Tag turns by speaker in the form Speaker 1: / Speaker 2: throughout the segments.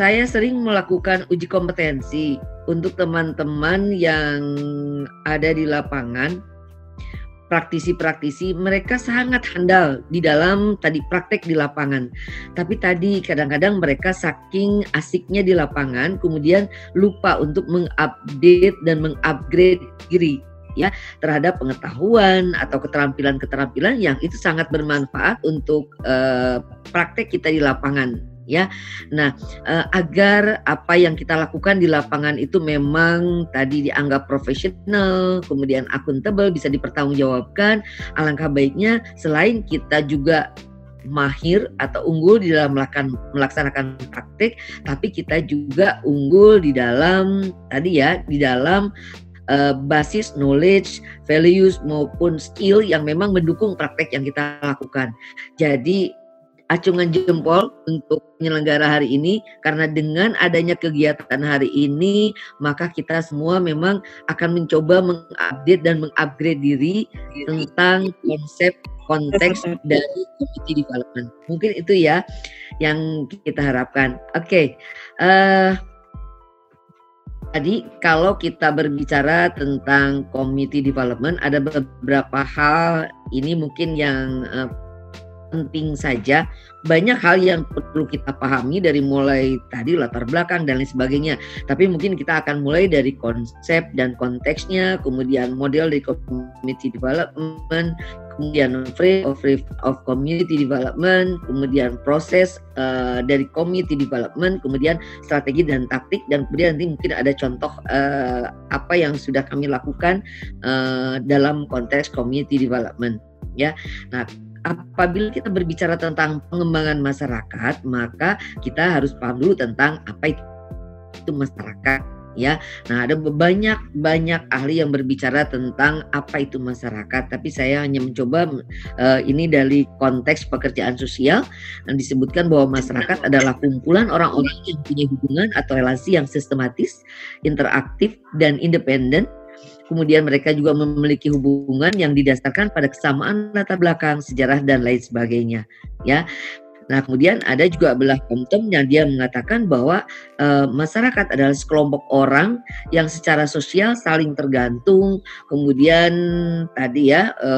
Speaker 1: saya sering melakukan uji kompetensi untuk teman-teman yang ada di lapangan praktisi-praktisi mereka sangat handal di dalam tadi praktek di lapangan. Tapi tadi kadang-kadang mereka saking asiknya di lapangan kemudian lupa untuk mengupdate dan mengupgrade diri ya terhadap pengetahuan atau keterampilan-keterampilan yang itu sangat bermanfaat untuk uh, praktek kita di lapangan ya. Nah, uh, agar apa yang kita lakukan di lapangan itu memang tadi dianggap profesional, kemudian akuntabel, bisa dipertanggungjawabkan, alangkah baiknya selain kita juga mahir atau unggul di dalam melaksanakan praktik, tapi kita juga unggul di dalam tadi ya, di dalam uh, basis knowledge, values maupun skill yang memang mendukung praktek yang kita lakukan. Jadi acungan jempol untuk penyelenggara hari ini karena dengan adanya kegiatan hari ini maka kita semua memang akan mencoba mengupdate dan mengupgrade diri tentang konsep konteks dari community development. Mungkin itu ya yang kita harapkan. Oke. Okay. Uh, eh, Tadi kalau kita berbicara tentang community development ada beberapa hal ini mungkin yang uh, penting saja banyak hal yang perlu kita pahami dari mulai tadi latar belakang dan lain sebagainya. Tapi mungkin kita akan mulai dari konsep dan konteksnya, kemudian model dari community development, kemudian frame of, of community development, kemudian proses uh, dari community development, kemudian strategi dan taktik, dan kemudian nanti mungkin ada contoh uh, apa yang sudah kami lakukan uh, dalam konteks community development. Ya, nah apabila kita berbicara tentang pengembangan masyarakat, maka kita harus paham dulu tentang apa itu, masyarakat ya. Nah, ada banyak banyak ahli yang berbicara tentang apa itu masyarakat, tapi saya hanya mencoba uh, ini dari konteks pekerjaan sosial dan disebutkan bahwa masyarakat adalah kumpulan orang-orang yang punya hubungan atau relasi yang sistematis, interaktif dan independen kemudian mereka juga memiliki hubungan yang didasarkan pada kesamaan latar belakang, sejarah dan lain sebagainya. Ya, Nah, kemudian ada juga belah konten yang dia mengatakan bahwa e, masyarakat adalah sekelompok orang yang secara sosial saling tergantung, kemudian tadi ya e,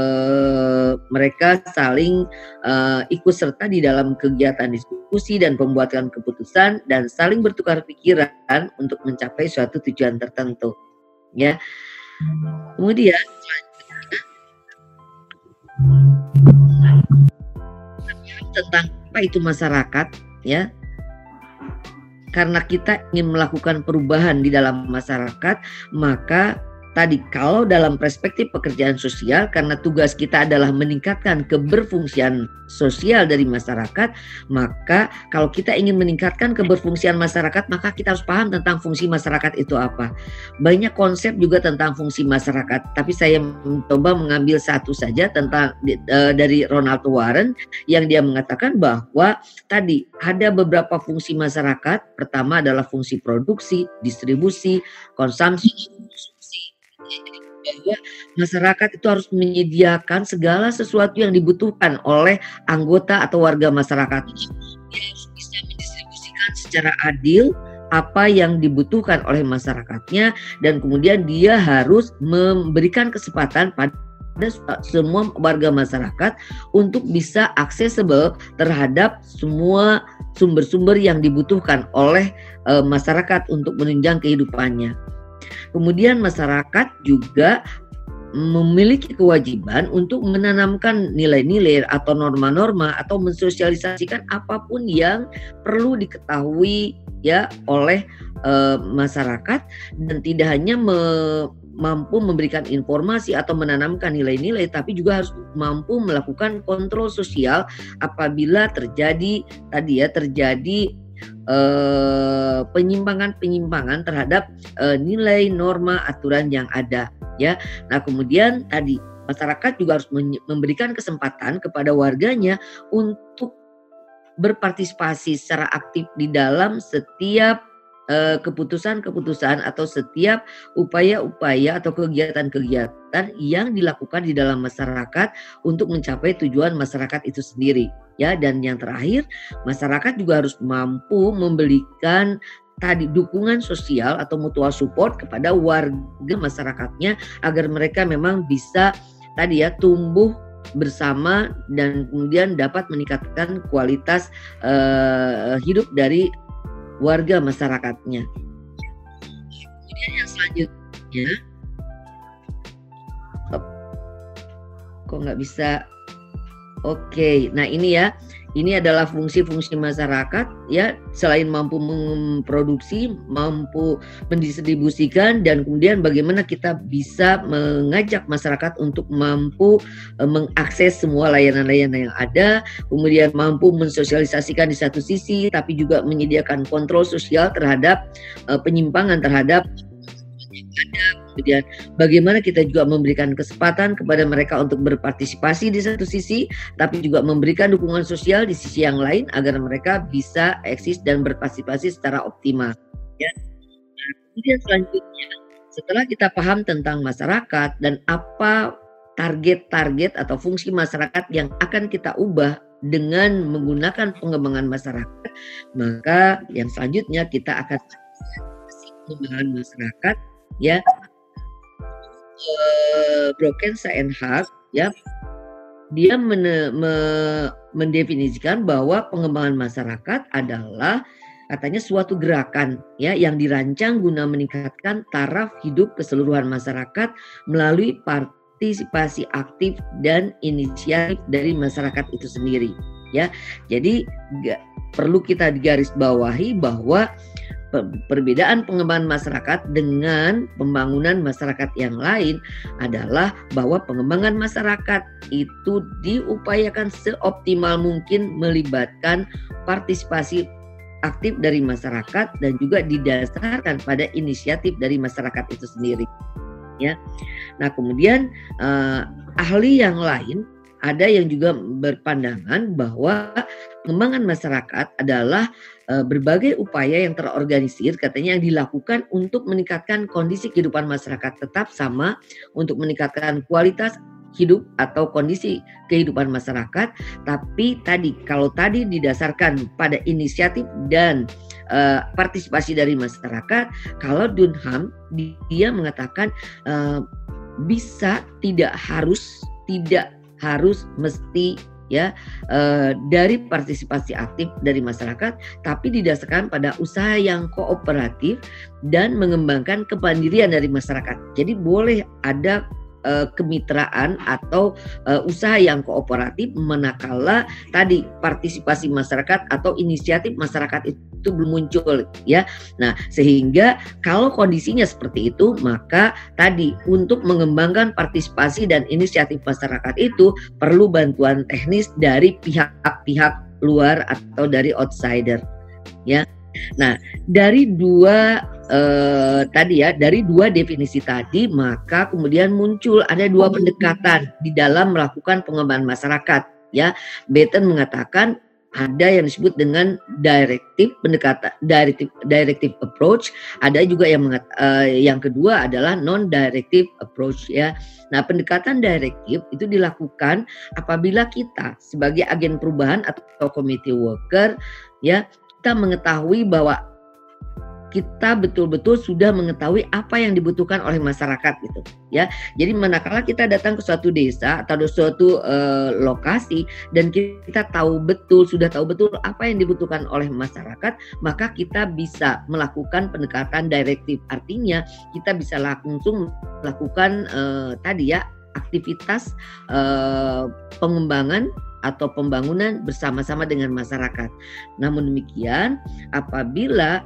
Speaker 1: mereka saling e, ikut serta di dalam kegiatan diskusi dan pembuatan keputusan dan saling bertukar pikiran untuk mencapai suatu tujuan tertentu. Ya. Kemudian tentang apa itu masyarakat ya. Karena kita ingin melakukan perubahan di dalam masyarakat maka tadi kalau dalam perspektif pekerjaan sosial karena tugas kita adalah meningkatkan keberfungsian sosial dari masyarakat, maka kalau kita ingin meningkatkan keberfungsian masyarakat, maka kita harus paham tentang fungsi masyarakat itu apa. Banyak konsep juga tentang fungsi masyarakat, tapi saya mencoba mengambil satu saja tentang uh, dari Ronald Warren yang dia mengatakan bahwa tadi ada beberapa fungsi masyarakat. Pertama adalah fungsi produksi, distribusi, konsumsi, bahwa masyarakat itu harus menyediakan segala sesuatu yang dibutuhkan oleh anggota atau warga masyarakat. Dia harus bisa mendistribusikan secara adil apa yang dibutuhkan oleh masyarakatnya dan kemudian dia harus memberikan kesempatan pada semua warga masyarakat untuk bisa aksesibel terhadap semua sumber-sumber yang dibutuhkan oleh e, masyarakat untuk menunjang kehidupannya. Kemudian masyarakat juga memiliki kewajiban untuk menanamkan nilai-nilai atau norma-norma atau mensosialisasikan apa pun yang perlu diketahui ya oleh e, masyarakat dan tidak hanya me, mampu memberikan informasi atau menanamkan nilai-nilai tapi juga harus mampu melakukan kontrol sosial apabila terjadi tadi ya terjadi penyimpangan-penyimpangan terhadap uh, nilai norma aturan yang ada ya. Nah, kemudian tadi masyarakat juga harus memberikan kesempatan kepada warganya untuk berpartisipasi secara aktif di dalam setiap eh, keputusan-keputusan atau setiap upaya-upaya atau kegiatan-kegiatan yang dilakukan di dalam masyarakat untuk mencapai tujuan masyarakat itu sendiri ya. Dan yang terakhir masyarakat juga harus mampu memberikan tadi dukungan sosial atau mutual support kepada warga masyarakatnya agar mereka memang bisa tadi ya tumbuh bersama dan kemudian dapat meningkatkan kualitas uh, hidup dari warga masyarakatnya. Kemudian yang selanjutnya, kok nggak bisa? Oke, okay. nah ini ya ini adalah fungsi-fungsi masyarakat ya selain mampu memproduksi, mampu mendistribusikan dan kemudian bagaimana kita bisa mengajak masyarakat untuk mampu uh, mengakses semua layanan-layanan yang ada, kemudian mampu mensosialisasikan di satu sisi tapi juga menyediakan kontrol sosial terhadap uh, penyimpangan terhadap Kemudian bagaimana kita juga memberikan kesempatan kepada mereka untuk berpartisipasi di satu sisi, tapi juga memberikan dukungan sosial di sisi yang lain agar mereka bisa eksis dan berpartisipasi secara optimal. Ya. Nah, kemudian selanjutnya, setelah kita paham tentang masyarakat dan apa target-target atau fungsi masyarakat yang akan kita ubah dengan menggunakan pengembangan masyarakat, maka yang selanjutnya kita akan pengembangan masyarakat ya uh, Broken Science ya dia men, me, mendefinisikan bahwa pengembangan masyarakat adalah katanya suatu gerakan ya yang dirancang guna meningkatkan taraf hidup keseluruhan masyarakat melalui partisipasi aktif dan inisiatif dari masyarakat itu sendiri ya. Jadi perlu kita digaris bawahi bahwa perbedaan pengembangan masyarakat dengan pembangunan masyarakat yang lain adalah bahwa pengembangan masyarakat itu diupayakan seoptimal mungkin melibatkan partisipasi aktif dari masyarakat dan juga didasarkan pada inisiatif dari masyarakat itu sendiri ya. Nah, kemudian uh, ahli yang lain ada yang juga berpandangan bahwa pengembangan masyarakat adalah e, berbagai upaya yang terorganisir katanya yang dilakukan untuk meningkatkan kondisi kehidupan masyarakat tetap sama untuk meningkatkan kualitas hidup atau kondisi kehidupan masyarakat. Tapi tadi kalau tadi didasarkan pada inisiatif dan uh, partisipasi dari masyarakat kalau Dunham dia mengatakan uh, bisa tidak harus tidak harus mesti ya e, dari partisipasi aktif dari masyarakat tapi didasarkan pada usaha yang kooperatif dan mengembangkan kepandirian dari masyarakat. Jadi boleh ada uh, kemitraan atau uh, usaha yang kooperatif manakala tadi partisipasi masyarakat atau inisiatif masyarakat itu belum muncul ya. Nah, sehingga kalau kondisinya seperti itu maka tadi untuk mengembangkan partisipasi dan inisiatif masyarakat itu perlu bantuan teknis dari pihak-pihak luar atau dari outsider ya. Nah, dari dua eh, tadi ya dari dua definisi tadi maka kemudian muncul ada dua pendekatan di dalam melakukan pengembangan masyarakat ya. Batten mengatakan ada yang disebut dengan directive pendekatan directive directive approach. Ada juga yang mengat, uh, yang kedua adalah non directive approach ya. Nah pendekatan directive itu dilakukan apabila kita sebagai agen perubahan atau committee worker ya kita mengetahui bahwa kita betul-betul sudah mengetahui apa yang dibutuhkan oleh masyarakat gitu ya. Jadi manakala kita datang ke suatu desa atau suatu uh, lokasi dan kita tahu betul sudah tahu betul apa yang dibutuhkan oleh masyarakat, maka kita bisa melakukan pendekatan direktif. Artinya kita bisa langsung melakukan uh, tadi ya aktivitas uh, pengembangan atau pembangunan bersama-sama dengan masyarakat. Namun demikian, apabila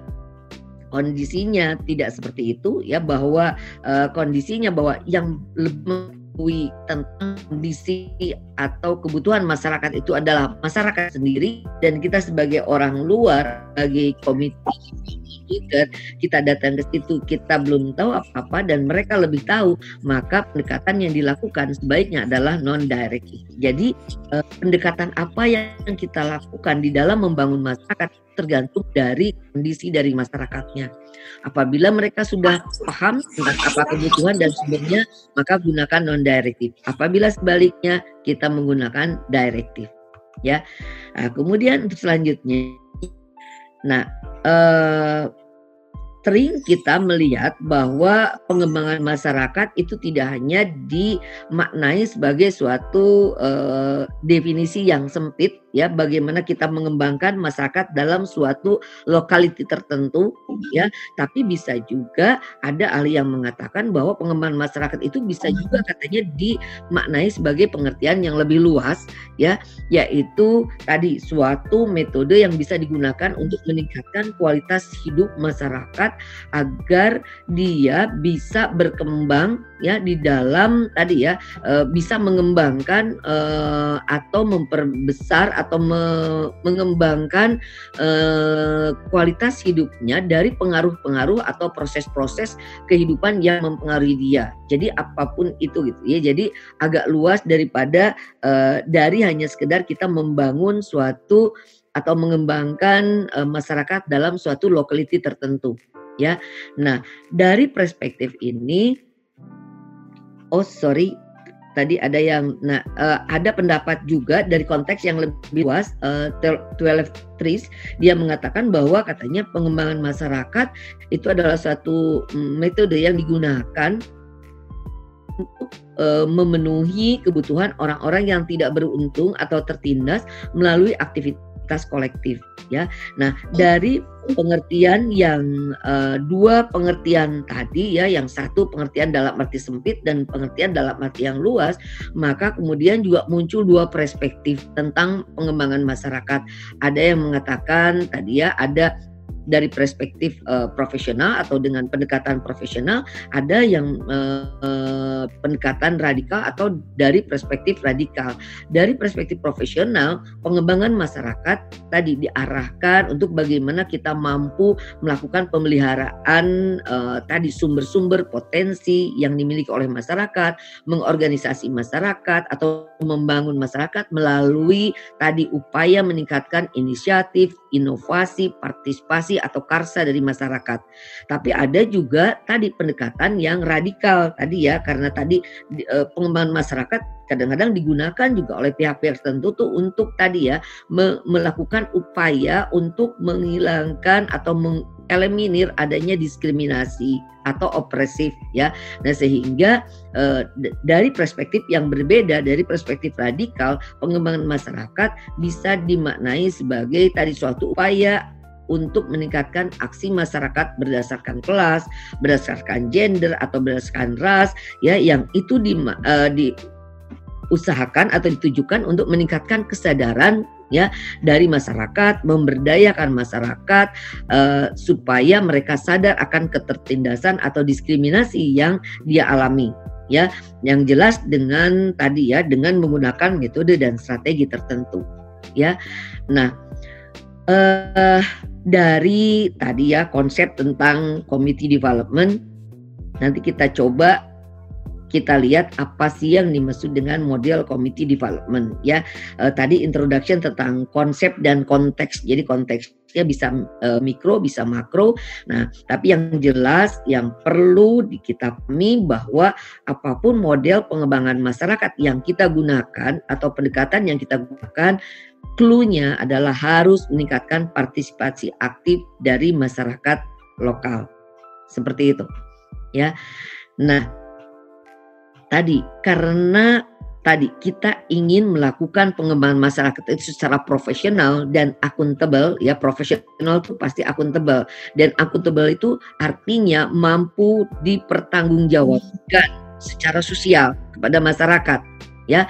Speaker 1: kondisinya tidak seperti itu ya bahwa uh, kondisinya bahwa yang lebih tentang kondisi atau kebutuhan masyarakat itu adalah masyarakat sendiri dan kita sebagai orang luar sebagai komite kita datang ke situ kita belum tahu apa-apa dan mereka lebih tahu maka pendekatan yang dilakukan sebaiknya adalah non direct jadi eh, pendekatan apa yang kita lakukan di dalam membangun masyarakat tergantung dari kondisi dari masyarakatnya. Apabila mereka sudah paham tentang apa kebutuhan dan sumbernya, maka gunakan non direktif. Apabila sebaliknya, kita menggunakan direktif. Ya, nah, kemudian untuk selanjutnya, nah eh, sering kita melihat bahwa pengembangan masyarakat itu tidak hanya dimaknai sebagai suatu uh, definisi yang sempit ya bagaimana kita mengembangkan masyarakat dalam suatu lokaliti tertentu ya. Tapi bisa juga ada ahli yang mengatakan bahwa pengembangan masyarakat itu bisa juga katanya dimaknai sebagai pengertian yang lebih luas ya. Yaitu tadi suatu metode yang bisa digunakan untuk meningkatkan kualitas hidup masyarakat agar dia bisa berkembang ya di dalam tadi ya e, bisa mengembangkan e, atau memperbesar atau me, mengembangkan e, kualitas hidupnya dari pengaruh-pengaruh atau proses-proses kehidupan yang mempengaruhi dia. Jadi apa pun itu gitu ya. Jadi agak luas daripada e, dari hanya sekedar kita membangun suatu atau mengembangkan e, masyarakat dalam suatu lokality tertentu ya. Nah, dari perspektif ini oh sorry tadi ada yang nah uh, ada pendapat juga dari konteks yang lebih luas uh, 12 Trees dia mengatakan bahwa katanya pengembangan masyarakat itu adalah suatu mm, metode yang digunakan untuk uh, memenuhi kebutuhan orang-orang yang tidak beruntung atau tertindas melalui aktivitas kolektif ya. Nah, dari pengertian yang uh, dua pengertian tadi ya, yang satu pengertian dalam arti sempit dan pengertian dalam arti yang luas, maka kemudian juga muncul dua perspektif tentang pengembangan masyarakat. Ada yang mengatakan tadi ya ada dari perspektif uh, profesional atau dengan pendekatan profesional, ada yang uh, pendekatan radikal atau dari perspektif radikal. Dari perspektif profesional, pengembangan masyarakat tadi diarahkan untuk bagaimana kita mampu melakukan pemeliharaan uh, tadi sumber-sumber potensi yang dimiliki oleh masyarakat, mengorganisasi masyarakat atau membangun masyarakat melalui tadi upaya meningkatkan inisiatif, inovasi, partisipasi atau karsa dari masyarakat. Tapi ada juga tadi pendekatan yang radikal tadi ya karena tadi e, pengembangan masyarakat kadang-kadang digunakan juga oleh pihak-pihak tertentu tuh untuk tadi ya me melakukan upaya untuk menghilangkan atau mengeliminir adanya diskriminasi atau opresif ya. Nah sehingga e, dari perspektif yang berbeda dari perspektif radikal pengembangan masyarakat bisa dimaknai sebagai tadi suatu upaya untuk meningkatkan aksi masyarakat berdasarkan kelas, berdasarkan gender atau berdasarkan ras ya yang itu di, uh, di usahakan atau ditujukan untuk meningkatkan kesadaran ya dari masyarakat, memberdayakan masyarakat uh, supaya mereka sadar akan ketertindasan atau diskriminasi yang dia alami ya. Yang jelas dengan tadi ya dengan menggunakan metode dan strategi tertentu ya. Nah uh, dari tadi ya konsep tentang community development nanti kita coba kita lihat apa sih yang dimaksud dengan model community development ya e, tadi introduction tentang konsep dan konteks jadi konteksnya bisa e, mikro bisa makro nah tapi yang jelas yang perlu kita pahami bahwa apa pun model pengembangan masyarakat yang kita gunakan atau pendekatan yang kita gunakan clue-nya adalah harus meningkatkan partisipasi aktif dari masyarakat lokal. Seperti itu. Ya. Nah, tadi. Karena tadi kita ingin melakukan pengembangan masyarakat itu secara profesional dan akuntabel. Ya profesional itu pasti akuntabel. Dan akuntabel itu artinya mampu dipertanggungjawabkan secara sosial kepada masyarakat. Ya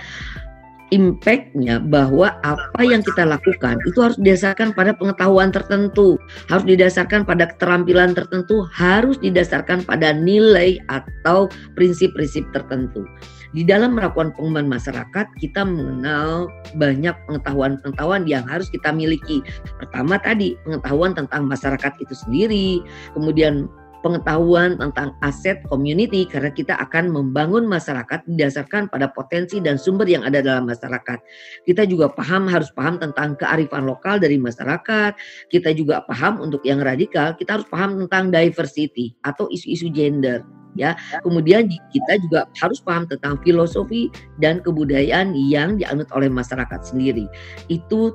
Speaker 1: impactnya bahwa apa yang kita lakukan itu harus didasarkan pada pengetahuan tertentu, harus didasarkan pada keterampilan tertentu, harus didasarkan pada nilai atau prinsip-prinsip tertentu. Di dalam melakukan pengembangan masyarakat, kita mengenal banyak pengetahuan-pengetahuan yang harus kita miliki. Pertama tadi, pengetahuan tentang masyarakat itu sendiri, kemudian pengetahuan tentang aset community karena kita akan membangun masyarakat didasarkan pada potensi dan sumber yang ada dalam masyarakat. Kita juga paham harus paham tentang kearifan lokal dari masyarakat. Kita juga paham untuk yang radikal, kita harus paham tentang diversity atau isu-isu gender ya. Kemudian kita juga harus paham tentang filosofi dan kebudayaan yang dianut oleh masyarakat sendiri. Itu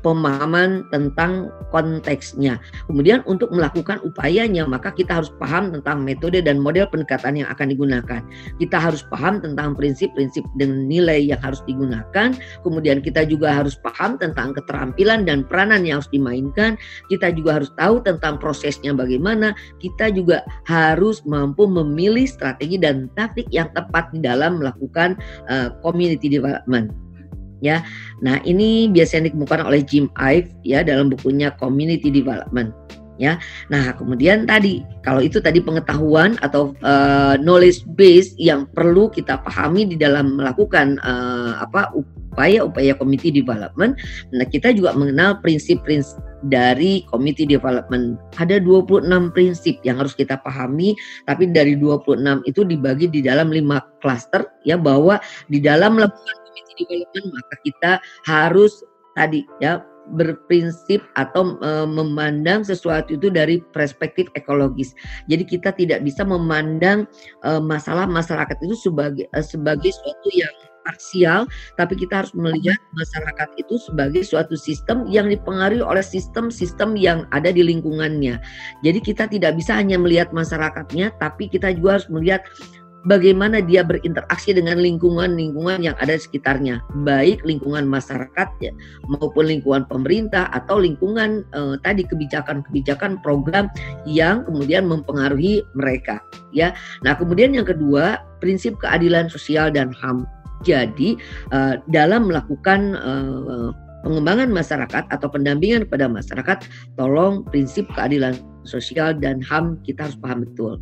Speaker 1: pemahaman tentang konteksnya. Kemudian untuk melakukan upayanya maka kita harus paham tentang metode dan model pendekatan yang akan digunakan. Kita harus paham tentang prinsip-prinsip dan nilai yang harus digunakan. Kemudian kita juga harus paham tentang keterampilan dan peranan yang harus dimainkan. Kita juga harus tahu tentang prosesnya bagaimana. Kita juga harus mampu memilih strategi dan taktik yang tepat di dalam melakukan uh, community development ya. Nah, ini biasanya ditemukan oleh Jim Ive ya dalam bukunya Community Development ya. Nah, kemudian tadi kalau itu tadi pengetahuan atau uh, knowledge base yang perlu kita pahami di dalam melakukan uh, apa upaya-upaya community development. Nah, kita juga mengenal prinsip-prinsip dari community development. Ada 26 prinsip yang harus kita pahami, tapi dari 26 itu dibagi di dalam lima klaster ya bahwa di dalam melakukan development maka kita harus tadi ya berprinsip atau e, memandang sesuatu itu dari perspektif ekologis. Jadi kita tidak bisa memandang e, masalah masyarakat itu sebagai e, sebagai suatu yang parsial, tapi kita harus melihat masyarakat itu sebagai suatu sistem yang dipengaruhi oleh sistem-sistem yang ada di lingkungannya. Jadi kita tidak bisa hanya melihat masyarakatnya, tapi kita juga harus melihat bagaimana dia berinteraksi dengan lingkungan-lingkungan yang ada di sekitarnya, baik lingkungan masyarakat ya, maupun lingkungan pemerintah atau lingkungan eh, tadi kebijakan-kebijakan program yang kemudian mempengaruhi mereka ya. Nah, kemudian yang kedua, prinsip keadilan sosial dan HAM. Jadi eh, dalam melakukan eh, pengembangan masyarakat atau pendampingan kepada masyarakat, tolong prinsip keadilan sosial dan HAM kita harus paham betul.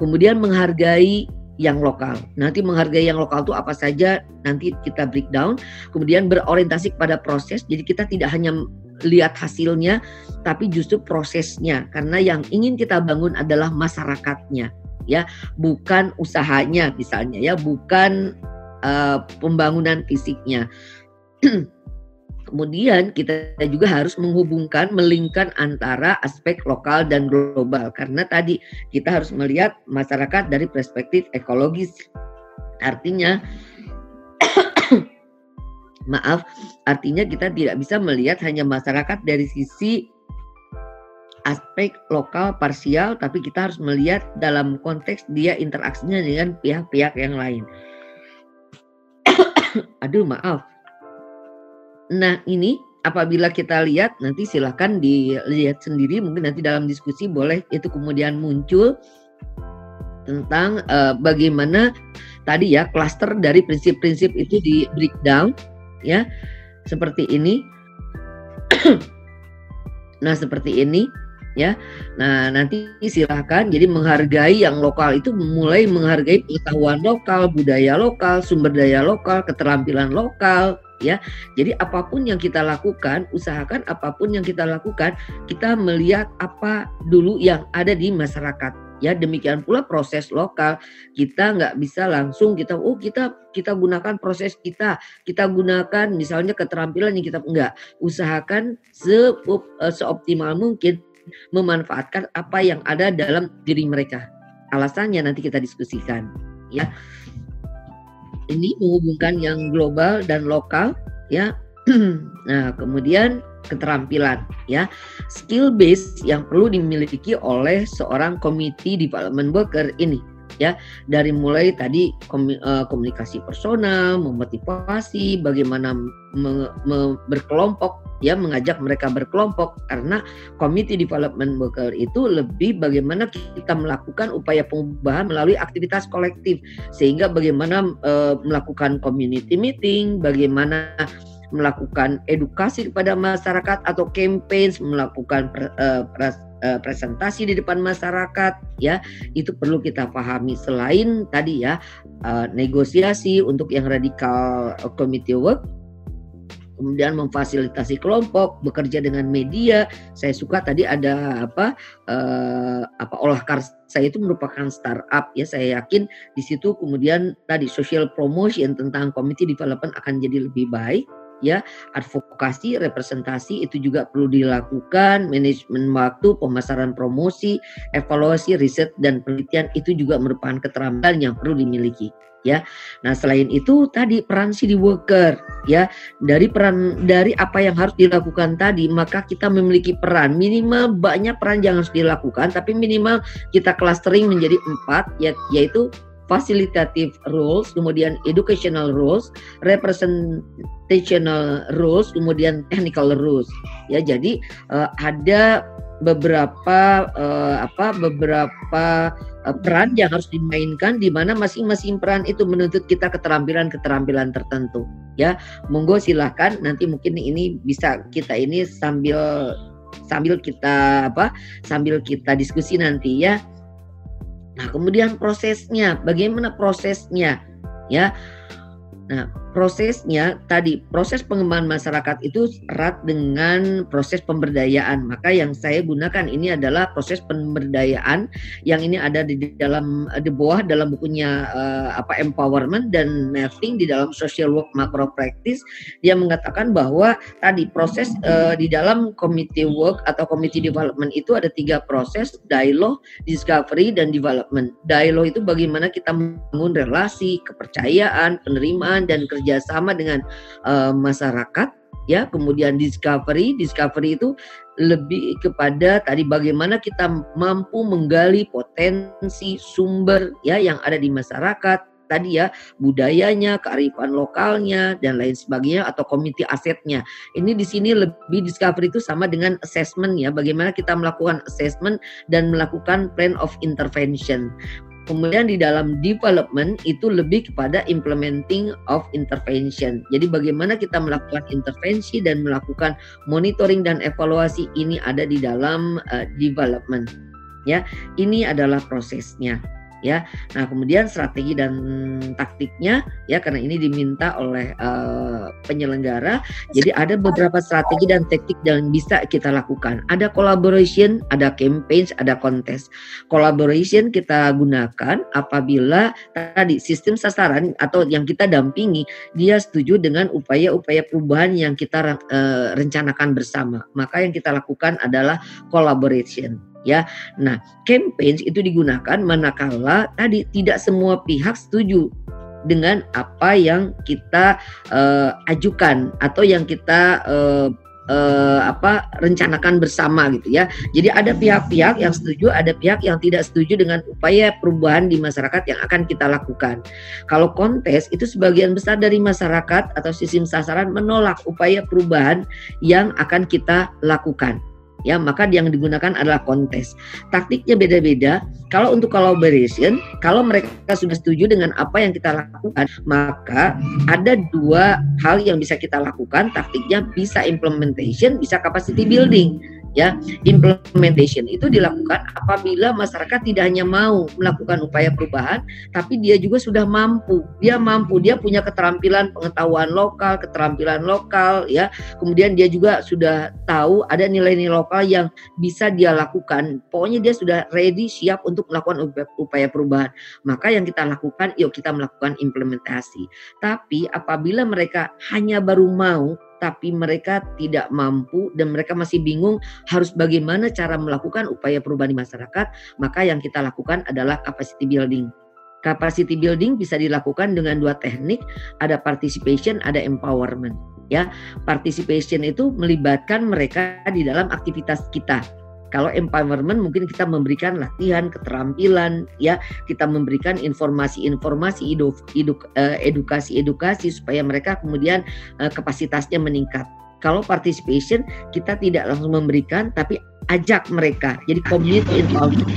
Speaker 1: Kemudian menghargai yang lokal. Nanti menghargai yang lokal itu apa saja nanti kita breakdown. Kemudian berorientasi kepada proses. Jadi kita tidak hanya lihat hasilnya, tapi justru prosesnya. Karena yang ingin kita bangun adalah masyarakatnya, ya, bukan usahanya misalnya, ya, bukan uh, pembangunan fisiknya. Kemudian kita juga harus menghubungkan, melingkan antara aspek lokal dan global. Karena tadi kita harus melihat masyarakat dari perspektif ekologis. Artinya, maaf, artinya kita tidak bisa melihat hanya masyarakat dari sisi aspek lokal parsial, tapi kita harus melihat dalam konteks dia interaksinya dengan pihak-pihak yang lain. Aduh, maaf Nah ini apabila kita lihat nanti silahkan dilihat sendiri mungkin nanti dalam diskusi boleh itu kemudian muncul tentang uh, bagaimana tadi ya klaster dari prinsip-prinsip itu di breakdown ya seperti ini. nah seperti ini ya. Nah, nanti silahkan jadi menghargai yang lokal itu mulai menghargai pengetahuan lokal, budaya lokal, sumber daya lokal, keterampilan lokal, ya. Jadi apa pun yang kita lakukan, usahakan apa pun yang kita lakukan, kita melihat apa dulu yang ada di masyarakat. Ya demikian pula proses lokal. Kita nggak bisa langsung kita oh kita kita gunakan proses kita. Kita gunakan misalnya keterampilan yang kita enggak usahakan se, eh, seoptimal mungkin memanfaatkan apa yang ada dalam diri mereka. Alasannya nanti kita diskusikan ya ini menghubungkan yang global dan lokal ya. nah, kemudian keterampilan ya. Skill base yang perlu dimiliki oleh seorang committee development worker ini ya dari mulai tadi eh, komunikasi personal, memotivasi, bagaimana me, me, berkelompok ya mengajak mereka berkelompok karena community development worker itu lebih bagaimana kita melakukan upaya perubahan melalui aktivitas kolektif. Sehingga bagaimana e, melakukan community meeting, bagaimana melakukan edukasi kepada masyarakat atau campaign, melakukan pre, e, pre, e, presentasi di depan masyarakat ya. Itu perlu kita pahami. Selain tadi ya e, negosiasi untuk yang radikal committee work kemudian memfasilitasi kelompok, bekerja dengan media. Saya suka tadi ada apa uh, apa olah karsa itu merupakan startup ya. Saya yakin di situ kemudian tadi social promotion tentang community development akan jadi lebih baik ya advokasi representasi itu juga perlu dilakukan manajemen waktu pemasaran promosi evaluasi riset dan penelitian itu juga merupakan keterampilan yang perlu dimiliki ya. Nah, selain itu tadi peran city worker ya. Dari peran dari apa yang harus dilakukan tadi, maka kita memiliki peran minimal banyak peran yang harus dilakukan tapi minimal kita clustering menjadi empat ya yaitu facilitative rules, kemudian educational rules, representational rules, kemudian technical rules. Ya, jadi uh, ada beberapa uh, apa beberapa uh, peran yang harus dimainkan di mana masing-masing peran itu menuntut kita keterampilan-keterampilan tertentu. Ya, monggo silahkan nanti mungkin ini bisa kita ini sambil sambil kita apa sambil kita diskusi nanti ya Nah, kemudian prosesnya, bagaimana prosesnya? Ya. Nah, prosesnya tadi proses pengembangan masyarakat itu erat dengan proses pemberdayaan. Maka yang saya gunakan ini adalah proses pemberdayaan yang ini ada di dalam di bawah dalam bukunya uh, apa empowerment dan mapping di dalam social work macro practice dia mengatakan bahwa tadi proses uh, di dalam committee work atau committee development itu ada tiga proses dialogue, discovery dan development. Dialogue itu bagaimana kita membangun relasi, kepercayaan, penerimaan dan kerja kerjasama dengan uh, masyarakat ya kemudian discovery discovery itu lebih kepada tadi bagaimana kita mampu menggali potensi sumber ya yang ada di masyarakat tadi ya budayanya, kearifan lokalnya dan lain sebagainya atau komite asetnya. Ini di sini lebih discovery itu sama dengan assessment ya, bagaimana kita melakukan assessment dan melakukan plan of intervention. Kemudian di dalam development itu lebih kepada implementing of intervention. Jadi bagaimana kita melakukan intervensi dan melakukan monitoring dan evaluasi ini ada di dalam uh, development. Ya, ini adalah prosesnya ya. Nah, kemudian strategi dan taktiknya ya karena ini diminta oleh uh, penyelenggara. Jadi ada beberapa strategi dan taktik yang bisa kita lakukan. Ada collaboration, ada campaigns, ada kontes. Collaboration kita gunakan apabila tadi sistem sasaran atau yang kita dampingi dia setuju dengan upaya-upaya perubahan yang kita uh, rencanakan bersama. Maka yang kita lakukan adalah collaboration ya. Nah, campaigns itu digunakan manakala tadi tidak semua pihak setuju dengan apa yang kita uh, ajukan atau yang kita uh, uh, apa rencanakan bersama gitu ya. Jadi ada pihak-pihak yang setuju, ada pihak yang tidak setuju dengan upaya perubahan di masyarakat yang akan kita lakukan. Kalau kontes itu sebagian besar dari masyarakat atau sistem sasaran menolak upaya perubahan yang akan kita lakukan ya maka yang digunakan adalah kontes. Taktiknya beda-beda. Kalau untuk collaboration, kalau mereka sudah setuju dengan apa yang kita lakukan, maka ada dua hal yang bisa kita lakukan. Taktiknya bisa implementation, bisa capacity building ya implementation itu dilakukan apabila masyarakat tidak hanya mau melakukan upaya perubahan tapi dia juga sudah mampu. Dia mampu dia punya keterampilan pengetahuan lokal keterampilan lokal ya. Kemudian dia juga sudah tahu ada nilai-nilai lokal yang bisa dia lakukan. Pokoknya dia sudah ready siap untuk melakukan upaya perubahan. Maka yang kita lakukan yuk kita melakukan implementasi. Tapi apabila mereka hanya baru mau tapi mereka tidak mampu dan mereka masih bingung harus bagaimana cara melakukan upaya perubahan di masyarakat, maka yang kita lakukan adalah capacity building. Capacity building bisa dilakukan dengan dua teknik, ada participation, ada empowerment. Ya, participation itu melibatkan mereka di dalam aktivitas kita kalau empowerment mungkin kita memberikan latihan, keterampilan, ya kita memberikan informasi-informasi, eh, edukasi-edukasi supaya mereka kemudian eh, kapasitasnya meningkat. Kalau participation kita tidak langsung memberikan, tapi ajak mereka. Jadi community involvement,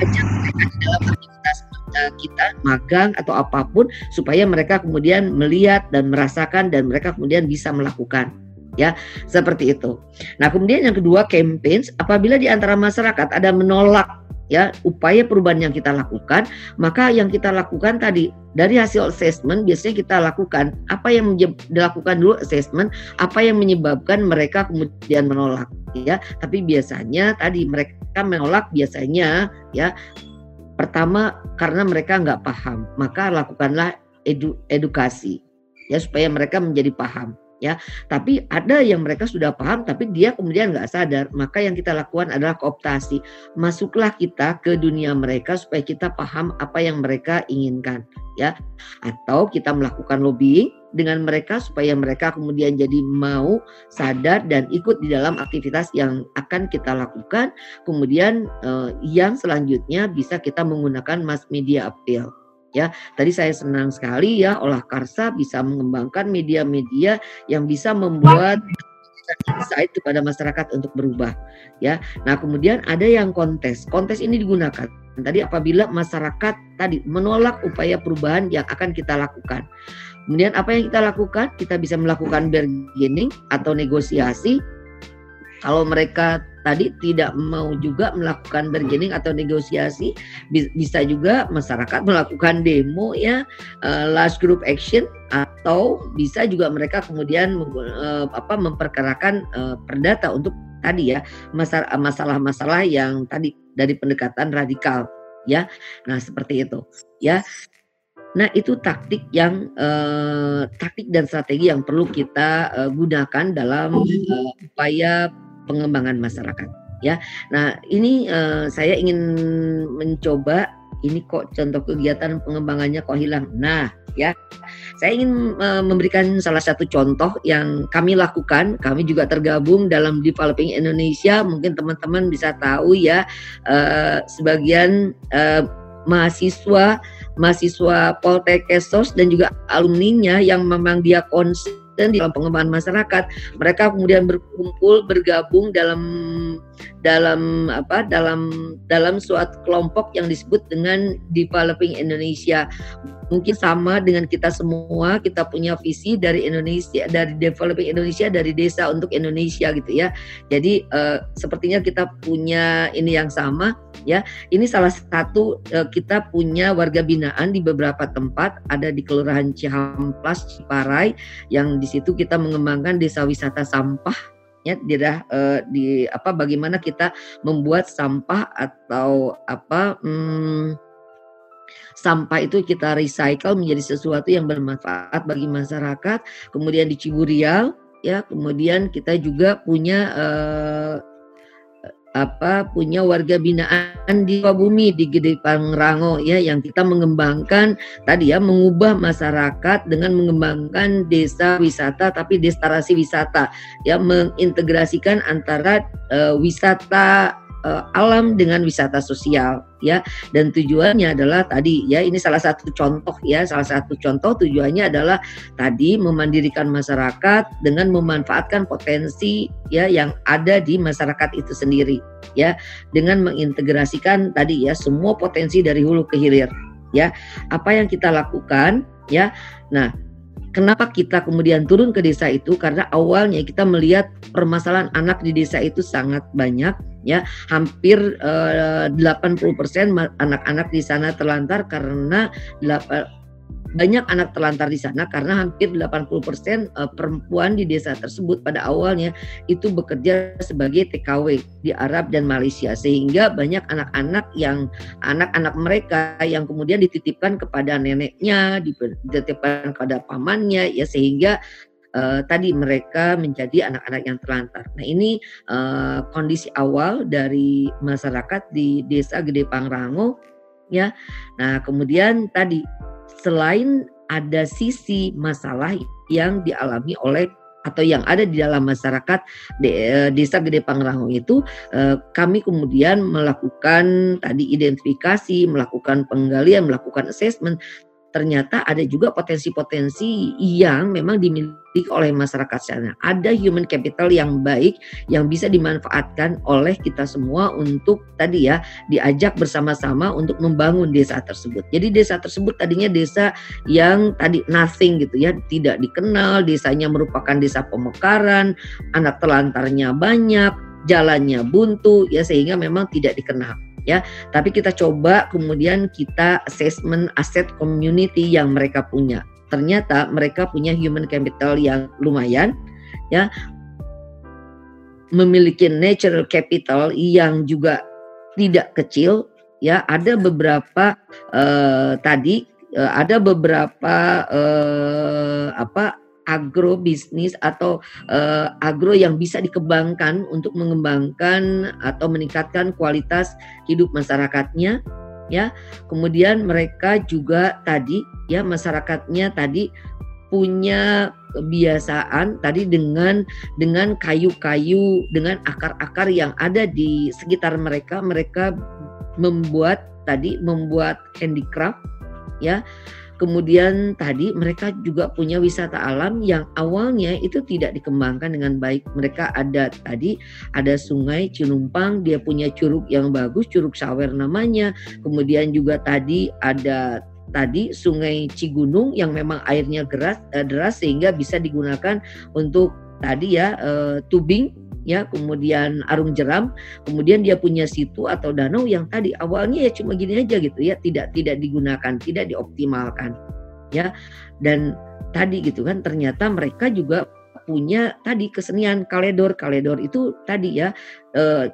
Speaker 1: ajak mereka di dalam aktivitas eh, kita magang atau apa pun supaya mereka kemudian melihat dan merasakan dan mereka kemudian bisa melakukan ya seperti itu. Nah kemudian yang kedua campaigns apabila di antara masyarakat ada menolak ya upaya perubahan yang kita lakukan, maka yang kita lakukan tadi dari hasil assessment biasanya kita lakukan apa yang dilakukan dulu assessment, apa yang menyebabkan mereka kemudian menolak ya. Tapi biasanya tadi mereka menolak biasanya ya pertama karena mereka nggak paham, maka lakukanlah edu, edukasi ya supaya mereka menjadi paham ya. Tapi ada yang mereka sudah paham tapi dia kemudian nggak sadar. Maka yang kita lakukan adalah kooptasi. Masuklah kita ke dunia mereka supaya kita paham apa yang mereka inginkan ya. Atau kita melakukan lobbying dengan mereka supaya mereka kemudian jadi mau sadar dan ikut di dalam aktivitas yang akan kita lakukan. Kemudian eh, yang selanjutnya bisa kita menggunakan mass media appeal ya. Tadi saya senang sekali ya olah karsa bisa mengembangkan media-media yang bisa membuat insight kepada masyarakat untuk berubah ya. Nah, kemudian ada yang kontes. Kontes ini digunakan tadi apabila masyarakat tadi menolak upaya perubahan yang akan kita lakukan. Kemudian apa yang kita lakukan? Kita bisa melakukan bargaining atau negosiasi. Kalau mereka tadi tidak mau juga melakukan bargaining atau negosiasi. Bisa juga masyarakat melakukan demo ya uh, last group action atau bisa juga mereka kemudian uh, apa memperkarakan uh, perdata untuk tadi ya masalah-masalah yang tadi dari pendekatan radikal ya. Nah seperti itu ya. Nah, itu taktik yang uh, taktik dan strategi yang perlu kita uh, gunakan dalam uh, upaya pengembangan masyarakat ya. Nah, ini uh, saya ingin mencoba ini kok contoh kegiatan pengembangannya kok hilang. Nah, ya. Saya ingin uh, memberikan salah satu contoh yang kami lakukan. Kami juga tergabung dalam Developing Indonesia. Mungkin teman-teman bisa tahu ya uh, sebagian uh, mahasiswa mahasiswa Poltek Kesos dan juga alumninya yang memang dia konsen di dalam pengembangan masyarakat. Mereka kemudian berkumpul bergabung dalam dalam apa dalam dalam suatu kelompok yang disebut dengan developing Indonesia. Mungkin sama dengan kita semua kita punya visi dari Indonesia dari developing Indonesia dari desa untuk Indonesia gitu ya. Jadi uh, sepertinya kita punya ini yang sama ya. Ini salah satu uh, kita punya warga binaan di beberapa tempat. Ada di Kelurahan Cihamplas Ciparai yang di situ kita mengembangkan desa wisata sampah ya di, uh, di apa bagaimana kita membuat sampah atau apa hmm, sampah itu kita recycle menjadi sesuatu yang bermanfaat bagi masyarakat. Kemudian di Ciburial ya, kemudian kita juga punya uh, apa punya warga binaan di Bumi di Gede Pangrango ya yang kita mengembangkan tadi ya mengubah masyarakat dengan mengembangkan desa wisata tapi destarasi wisata ya mengintegrasikan antara uh, wisata uh, alam dengan wisata sosial ya. Dan tujuannya adalah tadi ya ini salah satu contoh ya. Salah satu contoh tujuannya adalah tadi memandirikan masyarakat dengan memanfaatkan potensi ya yang ada di masyarakat itu sendiri ya. Dengan mengintegrasikan tadi ya semua potensi dari hulu ke hilir ya. Apa yang kita lakukan ya. Nah Kenapa kita kemudian turun ke desa itu? Karena awalnya kita melihat permasalahan anak di desa itu sangat banyak, ya hampir eh, 80% anak-anak di sana terlantar karena banyak anak terlantar di sana karena hampir 80% eh, perempuan di desa tersebut pada awalnya itu bekerja sebagai TKW di Arab dan Malaysia sehingga banyak anak-anak yang anak-anak mereka yang kemudian dititipkan kepada neneknya, dititipkan kepada pamannya ya sehingga uh, tadi mereka menjadi anak-anak yang terlantar. Nah ini uh, kondisi awal dari masyarakat di Desa Gede Pangrango ya. Nah kemudian tadi selain ada sisi masalah yang dialami oleh atau yang ada di dalam masyarakat de, desa Gede Pangrango itu eh, kami kemudian melakukan tadi identifikasi, melakukan penggalian, melakukan assessment ternyata ada juga potensi-potensi yang memang dimiliki oleh masyarakat sana. Ada human capital yang baik yang bisa dimanfaatkan oleh kita semua untuk tadi ya diajak bersama-sama untuk membangun desa tersebut. Jadi desa tersebut tadinya desa yang tadi nothing gitu ya, tidak dikenal, desanya merupakan desa pemekaran, anak telantarnya banyak, jalannya buntu ya sehingga memang tidak dikenal ya. Tapi kita coba kemudian kita assessment aset community yang mereka punya. Ternyata mereka punya human capital yang lumayan ya. Memiliki natural capital yang juga tidak kecil ya. Ada beberapa uh, tadi uh, ada beberapa uh, apa agro bisnis atau uh, agro yang bisa dikembangkan untuk mengembangkan atau meningkatkan kualitas hidup masyarakatnya ya. Kemudian mereka juga tadi ya masyarakatnya tadi punya kebiasaan tadi dengan dengan kayu-kayu dengan akar-akar yang ada di sekitar mereka. Mereka membuat tadi membuat handicraft ya kemudian tadi mereka juga punya wisata alam yang awalnya itu tidak dikembangkan dengan baik. Mereka ada tadi ada sungai Cinumpang dia punya curug yang bagus curug sawer namanya. Kemudian juga tadi ada tadi Sungai Cigunung yang memang airnya deras, uh, deras sehingga bisa digunakan untuk tadi ya uh, tubing ya kemudian arung jeram kemudian dia punya situ atau danau yang tadi awalnya ya cuma gini aja gitu ya tidak tidak digunakan tidak dioptimalkan ya dan tadi gitu kan ternyata mereka juga punya tadi kesenian kaledor kaledor itu tadi ya eh,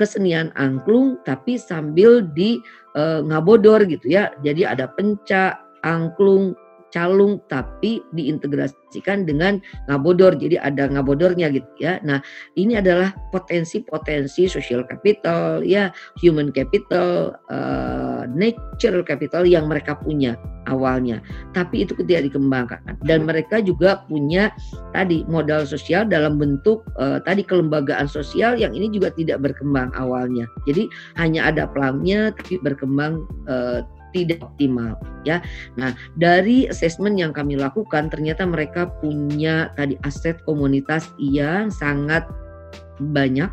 Speaker 1: kesenian angklung tapi sambil di e, ngabodor gitu ya. Jadi ada pencak, angklung, calung tapi diintegrasikan dengan ngabodor. Jadi ada ngabodornya gitu ya. Nah ini adalah potensi-potensi social capital ya human capital uh, natural capital yang mereka punya awalnya. Tapi itu tidak dikembangkan. Dan mereka juga punya tadi modal sosial dalam bentuk uh, tadi kelembagaan sosial yang ini juga tidak berkembang awalnya. Jadi hanya ada pelangnya tapi berkembang uh, tidak optimal ya. Nah, dari assessment yang kami lakukan ternyata mereka punya tadi aset komunitas yang sangat banyak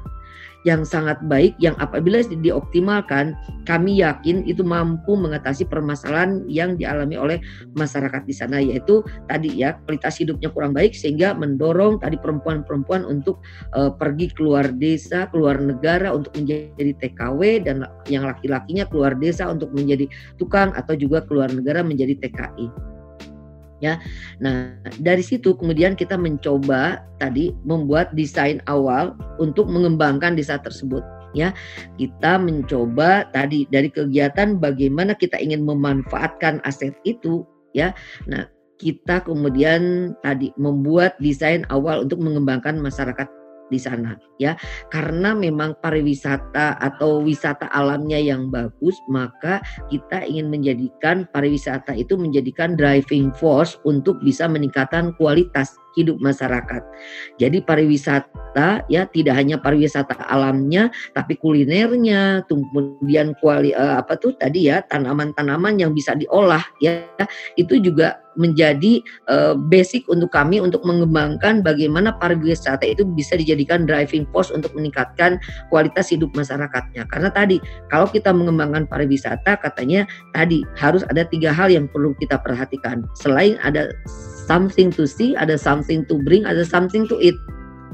Speaker 1: yang sangat baik yang apabila dioptimalkan kami yakin itu mampu mengatasi permasalahan yang dialami oleh masyarakat di sana yaitu tadi ya kualitas hidupnya kurang baik sehingga mendorong tadi perempuan-perempuan untuk uh, pergi keluar desa, keluar negara untuk menjadi TKW dan yang laki-lakinya keluar desa untuk menjadi tukang atau juga keluar negara menjadi TKI ya. Nah, dari situ kemudian kita mencoba tadi membuat desain awal untuk mengembangkan desa tersebut ya. Kita mencoba tadi dari kegiatan bagaimana kita ingin memanfaatkan aset itu ya. Nah, kita kemudian tadi membuat desain awal untuk mengembangkan masyarakat di sana ya. Karena memang pariwisata atau wisata alamnya yang bagus maka kita ingin menjadikan pariwisata itu menjadikan driving force untuk bisa meningkatkan kualitas hidup masyarakat. Jadi pariwisata ya tidak hanya pariwisata alamnya tapi kulinernya, kemudian kuali uh, apa tuh tadi ya tanaman-tanaman yang bisa diolah ya itu juga menjadi uh, basic untuk kami untuk mengembangkan bagaimana pariwisata itu bisa dijadikan driving force untuk meningkatkan kualitas hidup masyarakatnya. Karena tadi kalau kita mengembangkan pariwisata katanya tadi harus ada tiga hal yang perlu kita perhatikan. Selain ada something to see, ada something to bring, ada something to eat.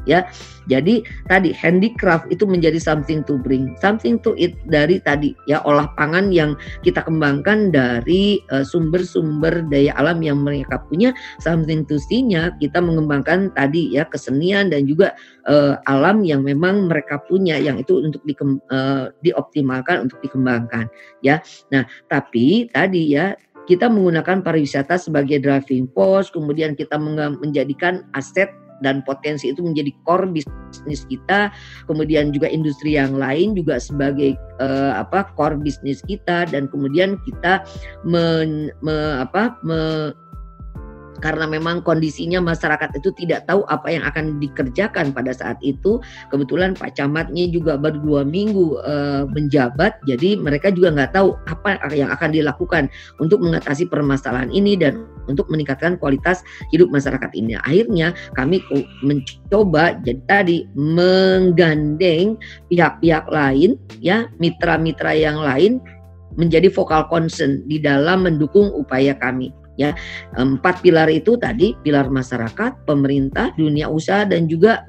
Speaker 1: Ya, jadi tadi handicraft itu menjadi something to bring, something to eat dari tadi ya olah pangan yang kita kembangkan dari eh, sumber-sumber uh, daya alam yang mereka punya, something to see-nya kita mengembangkan tadi ya kesenian dan juga uh, alam yang memang mereka punya yang itu untuk di, uh, dioptimalkan untuk dikembangkan ya. Nah, tapi tadi ya kita menggunakan pariwisata sebagai driving force, kemudian kita menjadikan aset dan potensi itu menjadi core bisnis kita, kemudian juga industri yang lain juga sebagai uh, apa core bisnis kita dan kemudian kita men, me, apa, me, karena memang kondisinya masyarakat itu tidak tahu apa yang akan dikerjakan pada saat itu. Kebetulan Pak Camatnya juga baru dua minggu e, menjabat, jadi mereka juga nggak tahu apa yang akan dilakukan untuk mengatasi permasalahan ini dan untuk meningkatkan kualitas hidup masyarakat ini. Akhirnya kami mencoba jadi tadi menggandeng pihak-pihak lain, ya mitra-mitra yang lain menjadi vokal concern di dalam mendukung upaya kami ya empat pilar itu tadi pilar masyarakat pemerintah dunia usaha dan juga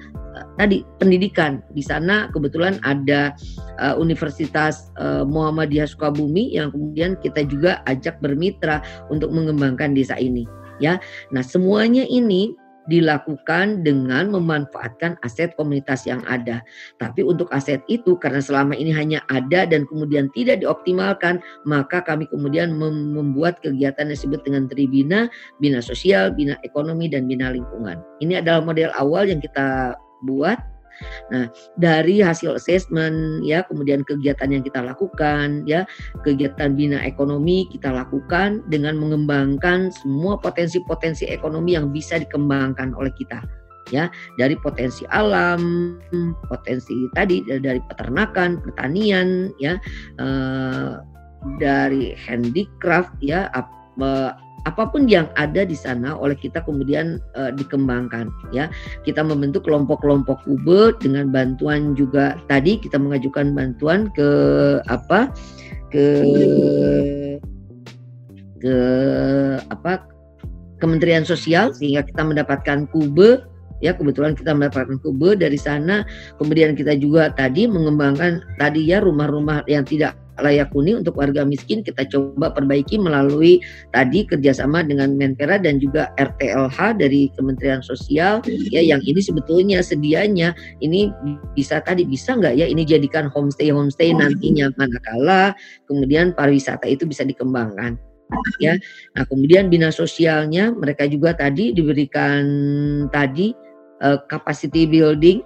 Speaker 1: tadi pendidikan. Di sana kebetulan ada uh, Universitas uh, Muhammadiyah Sukabumi yang kemudian kita juga ajak bermitra untuk mengembangkan desa ini ya. Nah, semuanya ini dilakukan dengan memanfaatkan aset komunitas yang ada. Tapi untuk aset itu karena selama ini hanya ada dan kemudian tidak dioptimalkan, maka kami kemudian membuat kegiatan yang disebut dengan tribina, bina sosial, bina ekonomi dan bina lingkungan. Ini adalah model awal yang kita buat Nah, dari hasil assessment ya, kemudian kegiatan yang kita lakukan ya, kegiatan bina ekonomi kita lakukan dengan mengembangkan semua potensi-potensi ekonomi yang bisa dikembangkan oleh kita ya. Dari potensi alam potensi tadi dari peternakan pertanian ya eh, dari handicraft ya apa pun yang ada di sana oleh kita kemudian uh, dikembangkan ya. Kita membentuk kelompok-kelompok kube dengan bantuan juga tadi kita mengajukan bantuan ke apa ke ke apa Kementerian Sosial sehingga kita mendapatkan kube ya. Kebetulan kita mendapatkan kube dari sana. Kemudian kita juga tadi mengembangkan tadi ya rumah-rumah yang tidak layak huni untuk warga miskin kita coba perbaiki melalui tadi kerjasama dengan Menpera dan juga RTLH dari Kementerian Sosial. Ya yang ini sebetulnya sedianya ini bisa tadi bisa nggak ya? Ini jadikan homestay homestay nantinya manakala kemudian pariwisata itu bisa dikembangkan ya. Nah kemudian bina sosialnya mereka juga tadi diberikan tadi uh, capacity building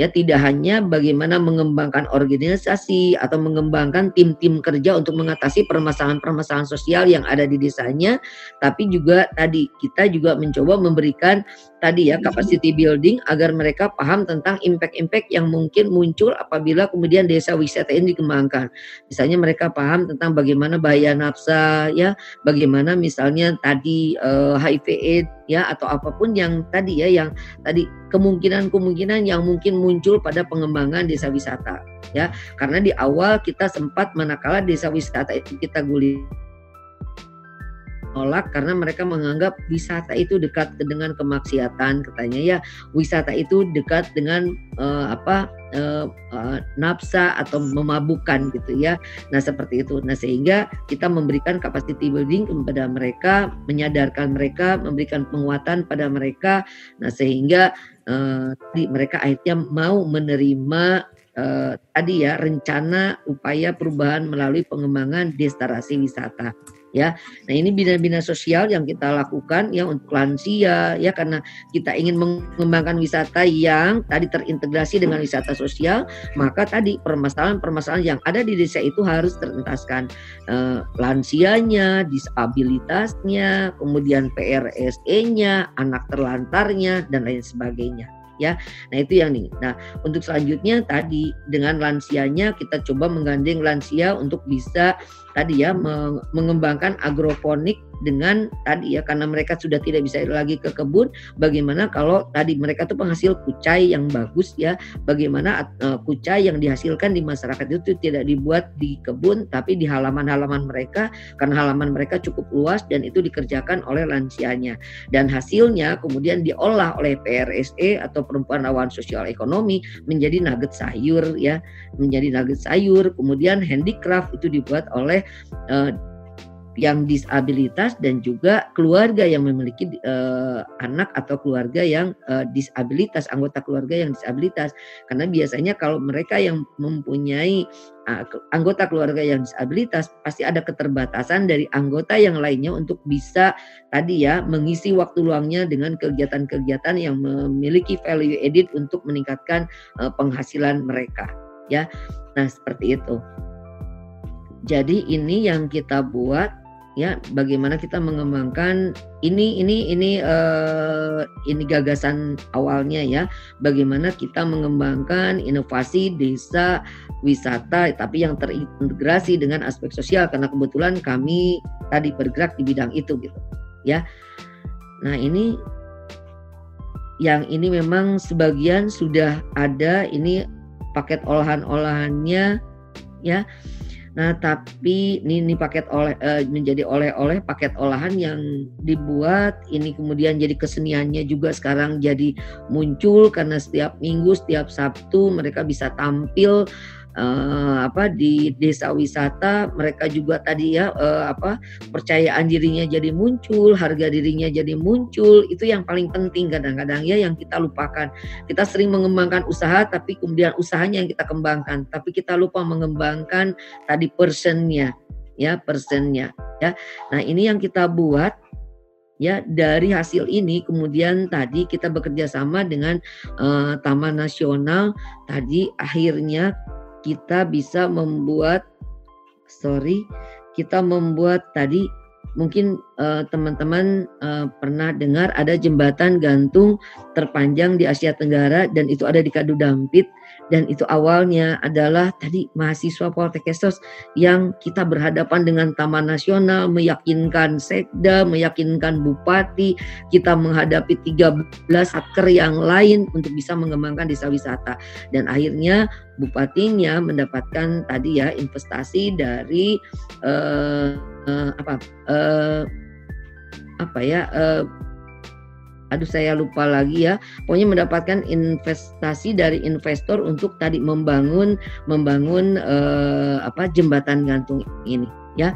Speaker 1: ya tidak hanya bagaimana mengembangkan organisasi atau mengembangkan tim-tim kerja untuk mengatasi permasalahan-permasalahan sosial yang ada di desanya tapi juga tadi kita juga mencoba memberikan tadi ya capacity building agar mereka paham tentang impact-impact yang mungkin muncul apabila kemudian desa wisata ini dikembangkan. Misalnya mereka paham tentang bagaimana bahaya nafsa ya bagaimana misalnya tadi uh, HIV AIDS ya atau apa pun yang tadi ya yang tadi kemungkinan-kemungkinan yang mungkin muncul pada pengembangan desa wisata ya. Karena di awal kita sempat manakala desa wisata itu kita guli nolak karena mereka menganggap wisata itu dekat dengan kemaksiatan katanya ya. Wisata itu dekat dengan uh, apa uh, uh, nafsa atau memabukkan gitu ya. Nah seperti itu. Nah sehingga kita memberikan capacity building kepada mereka menyadarkan mereka memberikan penguatan pada mereka. Nah sehingga uh, mereka akhirnya mau menerima uh, tadi ya rencana upaya perubahan melalui pengembangan destinasi wisata ya. Nah, ini bina-bina sosial yang kita lakukan ya untuk lansia ya karena kita ingin mengembangkan wisata yang tadi terintegrasi dengan wisata sosial, maka tadi permasalahan-permasalahan yang ada di desa itu harus terentaskan eh, lansianya, disabilitasnya, kemudian PRSE-nya, anak terlantarnya dan lain sebagainya ya. Nah, itu yang nih. Nah, untuk selanjutnya tadi dengan lansianya kita coba menggandeng lansia untuk bisa tadi ya mengembangkan agroponik dengan tadi ya karena mereka sudah tidak bisa lagi ke kebun bagaimana kalau tadi mereka tuh penghasil kucai yang bagus ya bagaimana uh, kucai yang dihasilkan di masyarakat itu tidak dibuat di kebun tapi di halaman-halaman mereka karena halaman mereka cukup luas dan itu dikerjakan oleh lansianya. Dan hasilnya kemudian diolah oleh PRSE atau perempuan rawan sosial ekonomi menjadi nugget sayur ya menjadi nugget sayur kemudian handicraft itu dibuat oleh uh, yang disabilitas dan juga keluarga yang memiliki uh, anak atau keluarga yang uh, disabilitas, anggota keluarga yang disabilitas. Karena biasanya kalau mereka yang mempunyai uh, anggota keluarga yang disabilitas pasti ada keterbatasan dari anggota yang lainnya untuk bisa tadi ya mengisi waktu luangnya dengan kegiatan-kegiatan yang memiliki value edit untuk meningkatkan uh, penghasilan mereka ya. Nah, seperti itu. Jadi ini yang kita buat ya bagaimana kita mengembangkan ini ini ini uh, ini gagasan awalnya ya. Bagaimana kita mengembangkan inovasi desa wisata tapi yang terintegrasi dengan aspek sosial. Karena kebetulan kami tadi bergerak di bidang itu gitu ya. Nah ini yang ini memang sebagian sudah ada ini paket olahan-olahannya ya Nah, tapi ini, ini paket oleh uh, menjadi oleh-oleh paket olahan yang dibuat ini kemudian jadi keseniannya juga sekarang jadi muncul karena setiap minggu, setiap Sabtu mereka bisa tampil uh, apa di desa wisata mereka juga tadi ya uh, apa percayaan dirinya jadi muncul, harga dirinya jadi muncul. Itu yang paling penting kadang-kadang ya yang kita lupakan. Kita sering mengembangkan usaha tapi kemudian usahanya yang kita kembangkan, tapi kita lupa mengembangkan tadi personnya ya, personnya ya. Nah, ini yang kita buat ya dari hasil ini kemudian tadi kita bekerja sama dengan uh, Taman Nasional tadi akhirnya kita bisa membuat sorry kita membuat tadi mungkin eh, teman-teman uh, pernah dengar ada jembatan gantung terpanjang di Asia Tenggara dan itu ada di Kadu Dampit dan itu awalnya adalah tadi mahasiswa Poltekkes yang kita berhadapan dengan Taman Nasional meyakinkan Sekda, meyakinkan Bupati, kita menghadapi 13 hacker yang lain untuk bisa mengembangkan desa wisata. Dan akhirnya bupatinya mendapatkan tadi ya investasi dari uh, uh, apa uh, apa ya uh, aduh saya lupa lagi ya. Pokoknya mendapatkan investasi dari investor untuk tadi membangun membangun uh, apa jembatan gantung ini ya.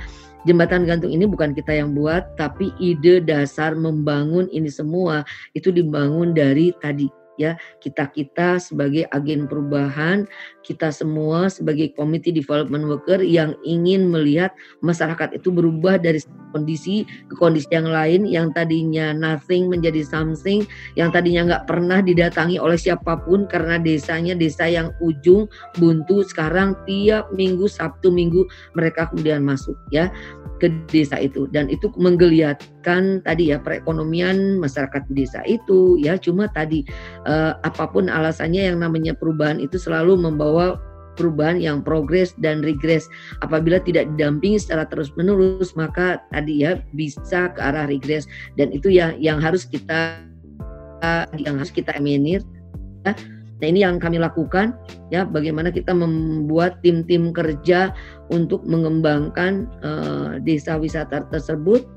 Speaker 1: Jembatan gantung ini bukan kita yang buat tapi ide dasar membangun ini semua itu dibangun dari tadi ya. Kita kita sebagai agen perubahan kita semua sebagai community development worker yang ingin melihat masyarakat itu berubah dari kondisi ke kondisi yang lain yang tadinya nothing menjadi something yang tadinya nggak pernah didatangi oleh siapa pun karena desanya desa yang ujung buntu. Sekarang tiap minggu Sabtu minggu mereka kemudian masuk ya ke desa itu. Dan itu menggeliatkan tadi ya perekonomian masyarakat desa itu ya. Cuma tadi eh, apa pun alasannya yang namanya perubahan itu selalu membawa perubahan yang progres dan regres. Apabila tidak didampingi secara terus-menerus, maka tadi ya bisa ke arah regres dan itu ya yang harus kita yang harus kita emenir ya. Nah ini yang kami lakukan ya bagaimana kita membuat tim-tim kerja untuk mengembangkan uh, desa wisata tersebut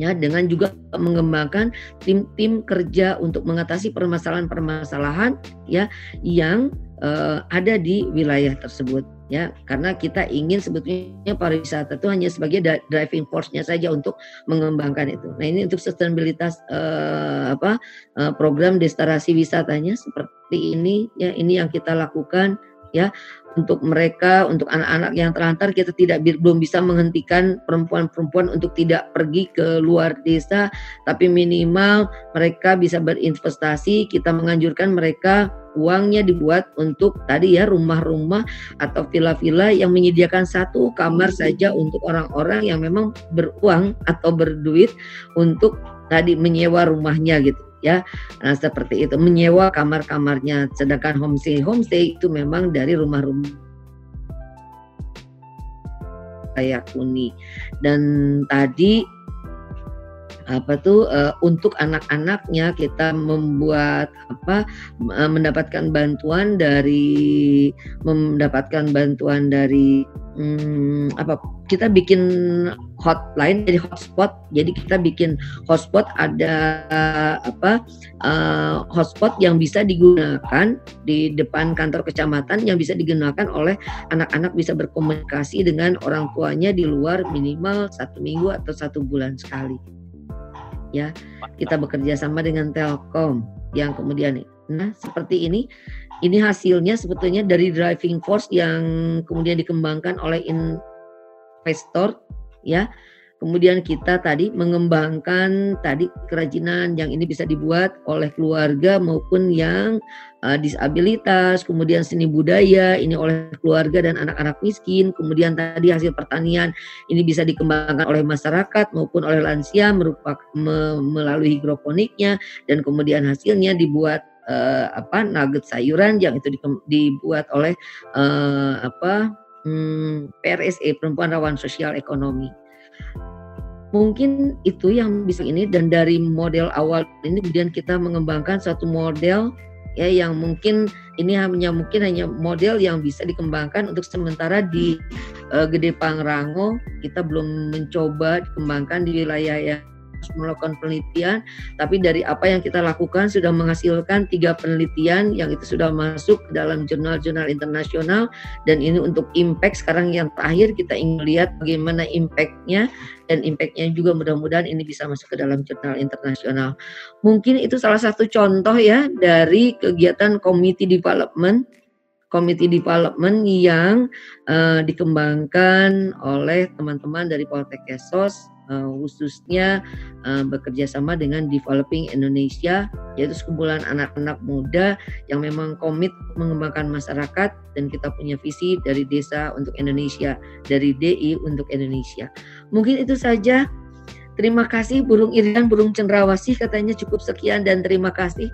Speaker 1: ya dengan juga mengembangkan tim-tim kerja untuk mengatasi permasalahan-permasalahan ya yang uh, ada di wilayah tersebut ya karena kita ingin sebetulnya pariwisata itu hanya sebagai driving force-nya saja untuk mengembangkan itu. Nah ini untuk sustainabilitas uh, apa uh, program destinasi wisatanya seperti ini ya ini yang kita lakukan ya untuk mereka untuk anak-anak yang terlantar kita tidak belum bisa menghentikan perempuan-perempuan untuk tidak pergi ke luar desa tapi minimal mereka bisa berinvestasi kita menganjurkan mereka uangnya dibuat untuk tadi ya rumah-rumah atau villa-villa yang menyediakan satu kamar saja untuk orang-orang yang memang beruang atau berduit untuk tadi menyewa rumahnya gitu ya. Nah, seperti itu. Menyewa kamar-kamarnya. Sedangkan homestay homestay itu memang dari rumah-rumah kayak kuni dan tadi apa tuh uh, untuk anak-anaknya kita membuat apa uh, mendapatkan bantuan dari mendapatkan bantuan dari hmm, apa kita bikin hotline jadi hotspot. Jadi kita bikin hotspot ada apa uh, hotspot yang bisa digunakan di depan kantor kecamatan yang bisa digunakan oleh anak-anak bisa berkomunikasi dengan orang tuanya di luar minimal satu minggu atau satu bulan sekali ya. Kita bekerja sama dengan Telkom yang kemudian nah seperti ini. Ini hasilnya sebetulnya dari driving force yang kemudian dikembangkan oleh investor ya Kemudian kita tadi mengembangkan tadi kerajinan yang ini bisa dibuat oleh keluarga maupun yang uh, disabilitas, kemudian seni budaya ini oleh keluarga dan anak-anak miskin, kemudian tadi hasil pertanian ini bisa dikembangkan oleh masyarakat maupun oleh lansia merupakan me, melalui hidroponiknya dan kemudian hasilnya dibuat uh, apa nugget sayuran yang itu di, dibuat oleh uh, apa hmm, PRSE Perempuan Rawan Sosial Ekonomi mungkin itu yang bisa ini dan dari model awal ini kemudian kita mengembangkan satu model ya yang mungkin ini hanya mungkin hanya model yang bisa dikembangkan untuk sementara di uh, Gede Pangrango. Kita belum mencoba dikembangkan di wilayah yang melakukan penelitian, tapi dari apa yang kita lakukan sudah menghasilkan tiga penelitian yang itu sudah masuk dalam jurnal-jurnal internasional. Dan ini untuk impact sekarang yang terakhir kita ingin lihat bagaimana impactnya. Dan impactnya juga mudah-mudahan ini bisa masuk ke dalam jurnal internasional. Mungkin itu salah satu contoh ya dari kegiatan committee development. Committee development yang uh, dikembangkan oleh teman-teman dari Poltek Kesos uh, khususnya uh, bekerja sama dengan Developing Indonesia yaitu sekumpulan anak-anak muda yang memang komit mengembangkan masyarakat dan kita punya visi dari desa untuk Indonesia dari DI untuk Indonesia. Mungkin itu saja. Terima kasih burung irian, burung cendrawasih katanya cukup sekian dan terima kasih.